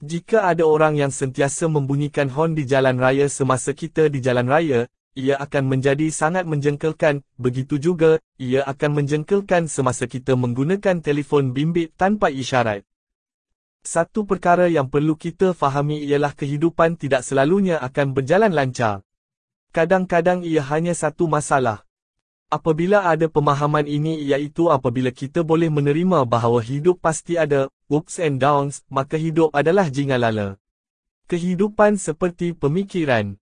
Jika ada orang yang sentiasa membunyikan hon di jalan raya semasa kita di jalan raya, ia akan menjadi sangat menjengkelkan, begitu juga, ia akan menjengkelkan semasa kita menggunakan telefon bimbit tanpa isyarat. Satu perkara yang perlu kita fahami ialah kehidupan tidak selalunya akan berjalan lancar. Kadang-kadang ia hanya satu masalah. Apabila ada pemahaman ini iaitu apabila kita boleh menerima bahawa hidup pasti ada ups and downs, maka hidup adalah jingalala. Kehidupan seperti pemikiran.